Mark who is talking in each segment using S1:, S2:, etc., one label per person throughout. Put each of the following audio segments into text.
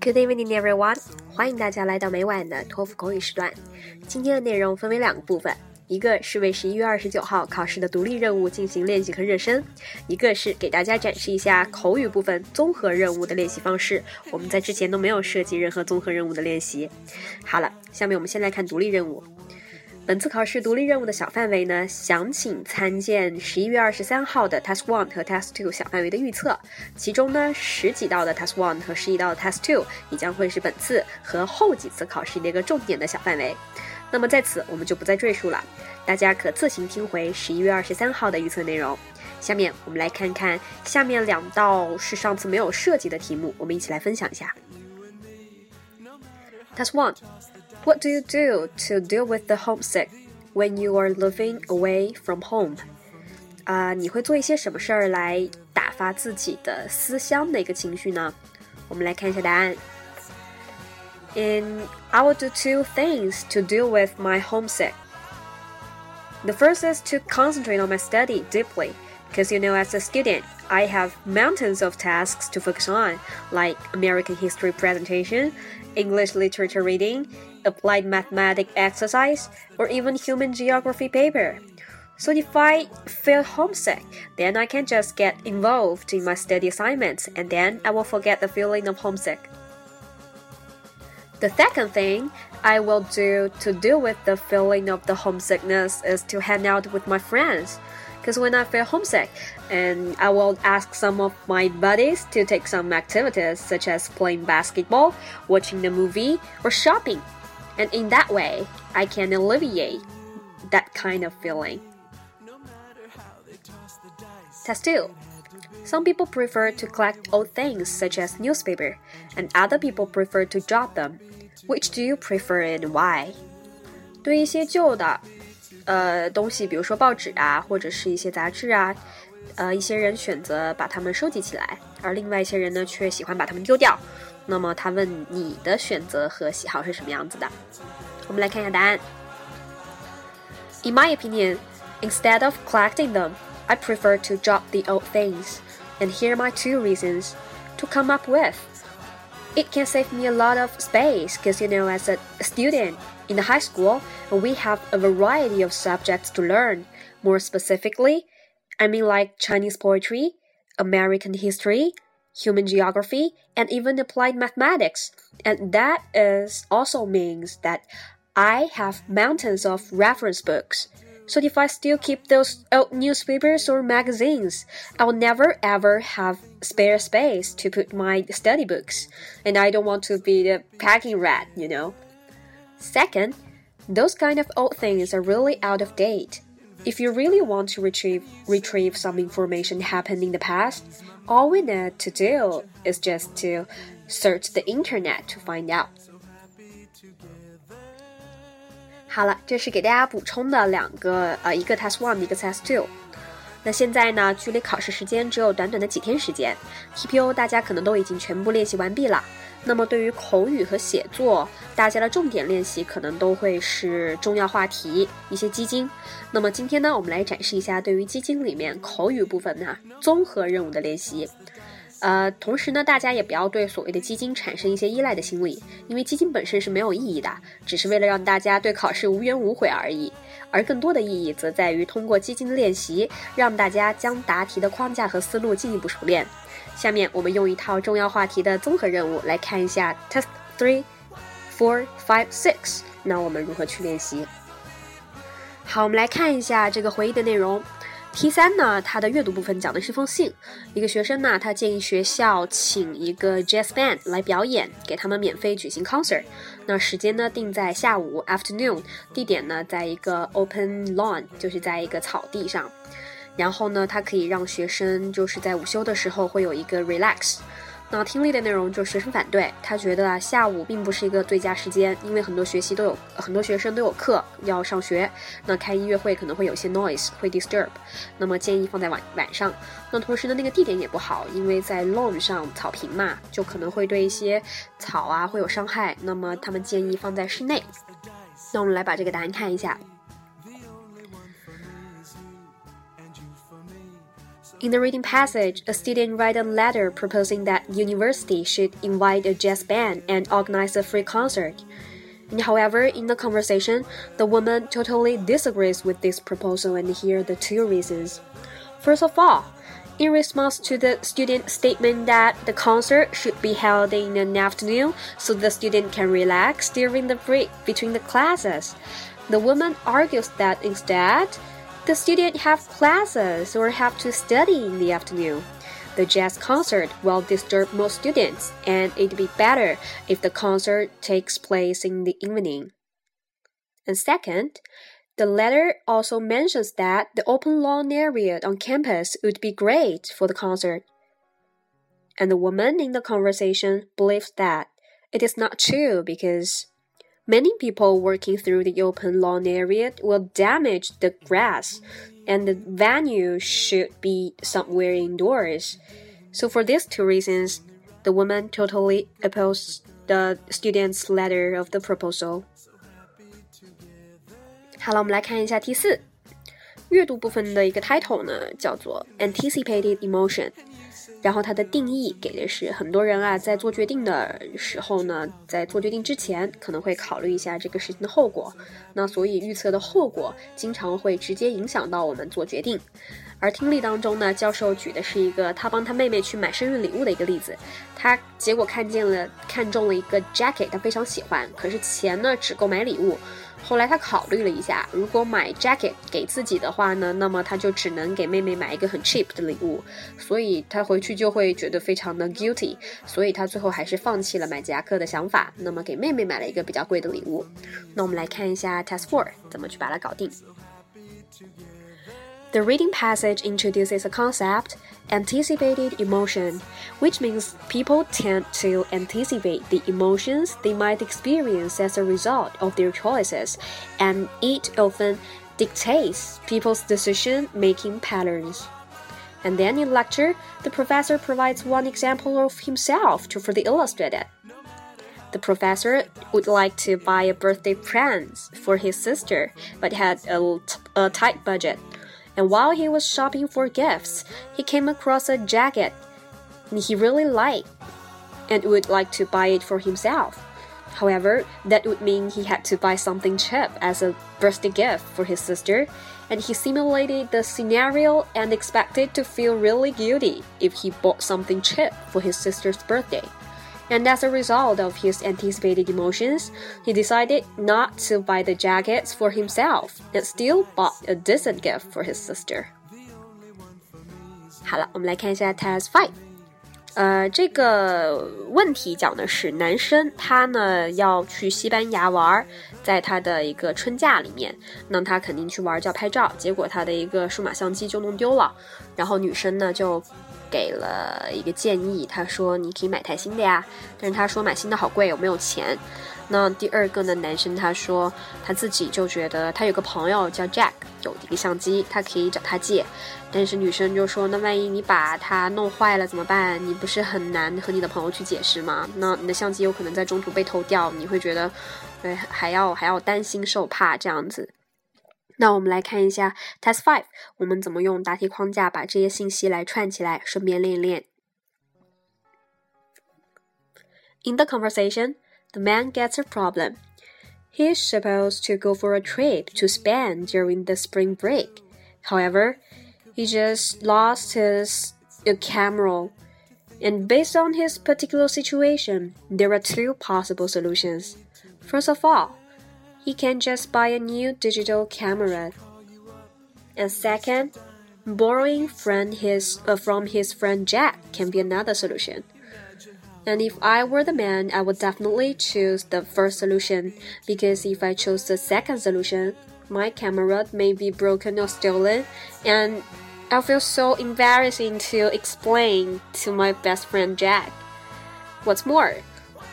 S1: Good evening, everyone！欢迎大家来到每晚的托福口语时段。今天的内容分为两个部分，一个是为十一月二十九号考试的独立任务进行练习和热身，一个是给大家展示一下口语部分综合任务的练习方式。我们在之前都没有设计任何综合任务的练习。好了，下面我们先来看独立任务。本次考试独立任务的小范围呢，详请参见十一月二十三号的 Test One 和 Test Two 小范围的预测。其中呢，十几道的 Test One 和十一道的 Test Two 也将会是本次和后几次考试的一个重点的小范围。那么在此我们就不再赘述了，大家可自行听回十一月二十三号的预测内容。下面我们来看看下面两道是上次没有涉及的题目，我们一起来分享一下。Test One。What do you do to deal with the homesick when you are living away from home？啊，你会做一些什么事儿来打发自己的思乡的一个情绪呢？我们来看一下答案。In I will do two things to deal with my homesick. The first is to concentrate on my study deeply, because you know, as a student, I have mountains of tasks to focus on, like American history presentation, English literature reading, applied mathematics exercise, or even human geography paper. So if I feel homesick, then I can just get involved in my study assignments and then I will forget the feeling of homesick. The second thing I will do to deal with the feeling of the homesickness is to hang out with my friends. Because when I feel homesick, and I will ask some of my buddies to take some activities such as playing basketball, watching a movie, or shopping and in that way, I can alleviate that kind of feeling. Test 2. Some people prefer to collect old things such as newspaper, and other people prefer to drop them. Which do you prefer and why? 对一些旧的，呃，东西，比如说报纸啊，或者是一些杂志啊，呃，一些人选择把它们收集起来，而另外一些人呢，却喜欢把它们丢掉。 那么他问你的选择和喜好是什么样子的？我们来看一下答案。In my opinion, instead of collecting them, I prefer to drop the old things. And here are my two reasons to come up with. It can save me a lot of space because, you know, as a student in the high school, we have a variety of subjects to learn. More specifically, I mean like Chinese poetry, American history, human geography, and even applied mathematics. And that is also means that I have mountains of reference books. So if I still keep those old newspapers or magazines, I'll never ever have spare space to put my study books. And I don't want to be the packing rat, you know. Second, those kind of old things are really out of date. If you really want to retrieve retrieve some information happened in the past, all we need to do is just to search the internet to find out. 好了，这是给大家补充的两个呃，一个 test one，一个 test two。那现在呢，距离考试时间只有短短的几天时间，TPO 大家可能都已经全部练习完毕了。 那么对于口语和写作，大家的重点练习可能都会是重要话题、一些基金。那么今天呢，我们来展示一下对于基金里面口语部分呢综合任务的练习。呃，同时呢，大家也不要对所谓的基金产生一些依赖的心理，因为基金本身是没有意义的，只是为了让大家对考试无怨无悔而已。而更多的意义则在于通过基金的练习，让大家将答题的框架和思路进一步熟练。下面我们用一套重要话题的综合任务来看一下 Test Three, Four, Five, Six。那我们如何去练习？好，我们来看一下这个回忆的内容。T 三呢，它的阅读部分讲的是封信。一个学生呢，他建议学校请一个 jazz band 来表演，给他们免费举行 concert。那时间呢定在下午 afternoon，地点呢在一个 open lawn，就是在一个草地上。然后呢，他可以让学生就是在午休的时候会有一个 relax。那听力的内容就是学生反对，他觉得啊下午并不是一个最佳时间，因为很多学习都有很多学生都有课要上学，那开音乐会可能会有些 noise 会 disturb，那么建议放在晚晚上。那同时呢，那个地点也不好，因为在 lawn 上草坪嘛，就可能会对一些草啊会有伤害。那么他们建议放在室内。那我们来把这个答案看一下。In the reading passage, a student write a letter proposing that university should invite a jazz band and organize a free concert. However, in the conversation, the woman totally disagrees with this proposal and here are the two reasons. First of all, in response to the student's statement that the concert should be held in an afternoon so the student can relax during the break between the classes, the woman argues that instead, the student have classes or have to study in the afternoon. The jazz concert will disturb most students, and it'd be better if the concert takes place in the evening. And second, the letter also mentions that the open lawn area on campus would be great for the concert. And the woman in the conversation believes that it is not true because many people working through the open lawn area will damage the grass, and the venue should be somewhere indoors. So, for these two reasons, the woman totally opposed the student's letter of the proposal. 好了，我们来看一下题四，阅读部分的一个 title 呢，叫做 Anticipated Emotion。 然后它的定义给的是很多人啊，在做决定的时候呢，在做决定之前，可能会考虑一下这个事情的后果。那所以预测的后果，经常会直接影响到我们做决定。而听力当中呢，教授举的是一个他帮他妹妹去买生日礼物的一个例子。他结果看见了，看中了一个 jacket，他非常喜欢，可是钱呢只够买礼物。后来他考虑了一下，如果买 jacket 给自己的话呢，那么他就只能给妹妹买一个很 cheap 的礼物，所以他回去就会觉得非常的 guilty，所以他最后还是放弃了买夹克的想法，那么给妹妹买了一个比较贵的礼物。那我们来看一下 test four 怎么去把它搞定。The reading passage introduces a concept, anticipated emotion, which means people tend to anticipate the emotions they might experience as a result of their choices, and it often dictates people's decision making patterns. And then in lecture, the professor provides one example of himself to further illustrate it. The professor would like to buy a birthday present for his sister, but had a, a tight budget and while he was shopping for gifts, he came across a jacket he really liked and would like to buy it for himself. However, that would mean he had to buy something cheap as a birthday gift for his sister, and he simulated the scenario and expected to feel really guilty if he bought something cheap for his sister's birthday and as a result of his anticipated emotions, he decided not to buy the jackets for himself and still bought a decent gift for his sister. 好了，我们来看一下 Task Five。呃，这个问题讲的是男生他呢要去西班牙玩，在他的一个春假里面，那他肯定去玩就要拍照，结果他的一个数码相机就弄丢了，然后女生呢就 给了一个建议，他说你可以买台新的呀，但是他说买新的好贵，我没有钱。那第二个呢，男生他说他自己就觉得他有个朋友叫 Jack，有一个相机，他可以找他借。但是女生就说，那万一你把它弄坏了怎么办？你不是很难和你的朋友去解释吗？那你的相机有可能在中途被偷掉，你会觉得，对，还要还要担心受怕这样子。那我们来看一下 Test Five，我们怎么用答题框架把这些信息来串起来，顺便练一练。In the conversation, the man gets a problem. He is supposed to go for a trip to Spain during the spring break. However, he just lost his camera. And based on his particular situation, there are two possible solutions. First of all, he can just buy a new digital camera. And second, borrowing from his, uh, from his friend Jack can be another solution. And if I were the man, I would definitely choose the first solution because if I chose the second solution, my camera may be broken or stolen, and I feel so embarrassing to explain to my best friend Jack. What's more,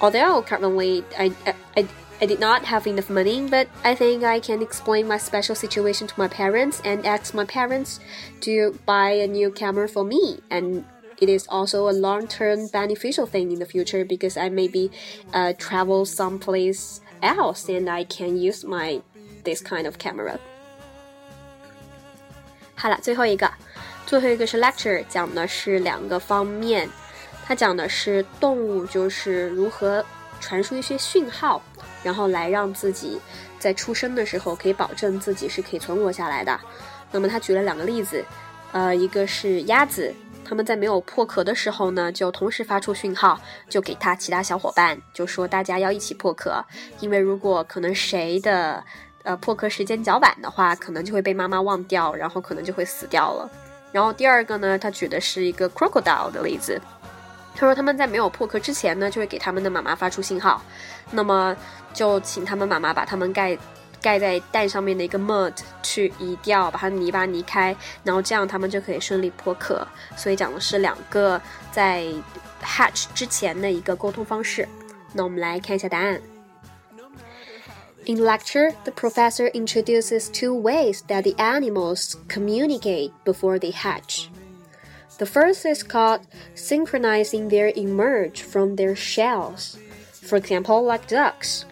S1: although currently I, I, I did not have enough money, but I think I can explain my special situation to my parents and ask my parents to buy a new camera for me. And it is also a long-term beneficial thing in the future because I maybe uh, travel someplace else and I can use my this kind of camera. 好了，最后一个。 最后一个是 lecture，讲的是两个方面，它讲的是动物就是如何传输一些讯号， 然后来让自己在出生的时候可以保证自己是可以存活下来的。那么他举了两个例子，呃，一个是鸭子。他们在没有破壳的时候呢，就同时发出讯号，就给他其他小伙伴，就说大家要一起破壳，因为如果可能谁的呃破壳时间较晚的话，可能就会被妈妈忘掉，然后可能就会死掉了。然后第二个呢，他举的是一个 crocodile 的例子，他说他们在没有破壳之前呢，就会给他们的妈妈发出信号，那么就请他们妈妈把他们盖。盖在蛋上面的一个 mud 去移掉，把它泥巴移开，然后这样他们就可以顺利破壳。所以讲的是两个在 hatch 之前的一个沟通方式。那我们来看一下答案。In lecture, the professor introduces two ways that the animals communicate before they hatch. The first is called synchronizing their emerge from their shells. For example, like ducks.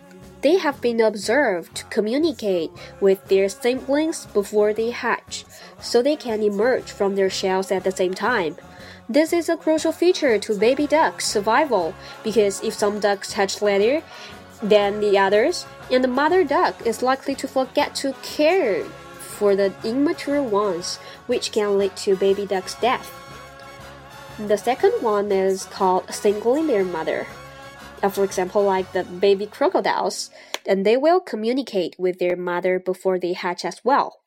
S1: They have been observed to communicate with their siblings before they hatch, so they can emerge from their shells at the same time. This is a crucial feature to baby ducks' survival because if some ducks hatch later than the others, and the mother duck is likely to forget to care for the immature ones, which can lead to baby duck's death. The second one is called singling their mother uh, for example, like the baby crocodiles, and they will communicate with their mother before they hatch as well.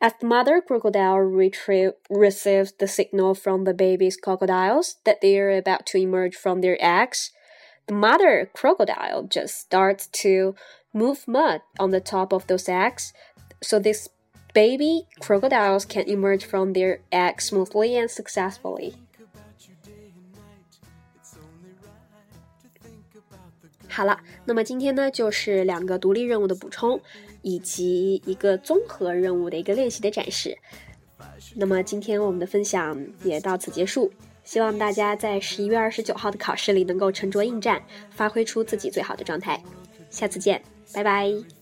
S1: As the mother crocodile retrieve, receives the signal from the baby's crocodiles that they are about to emerge from their eggs, the mother crocodile just starts to move mud on the top of those eggs, so these baby crocodiles can emerge from their eggs smoothly and successfully. 好了，那么今天呢，就是两个独立任务的补充，以及一个综合任务的一个练习的展示。那么今天我们的分享也到此结束，希望大家在十一月二十九号的考试里能够沉着应战，发挥出自己最好的状态。下次见，拜拜。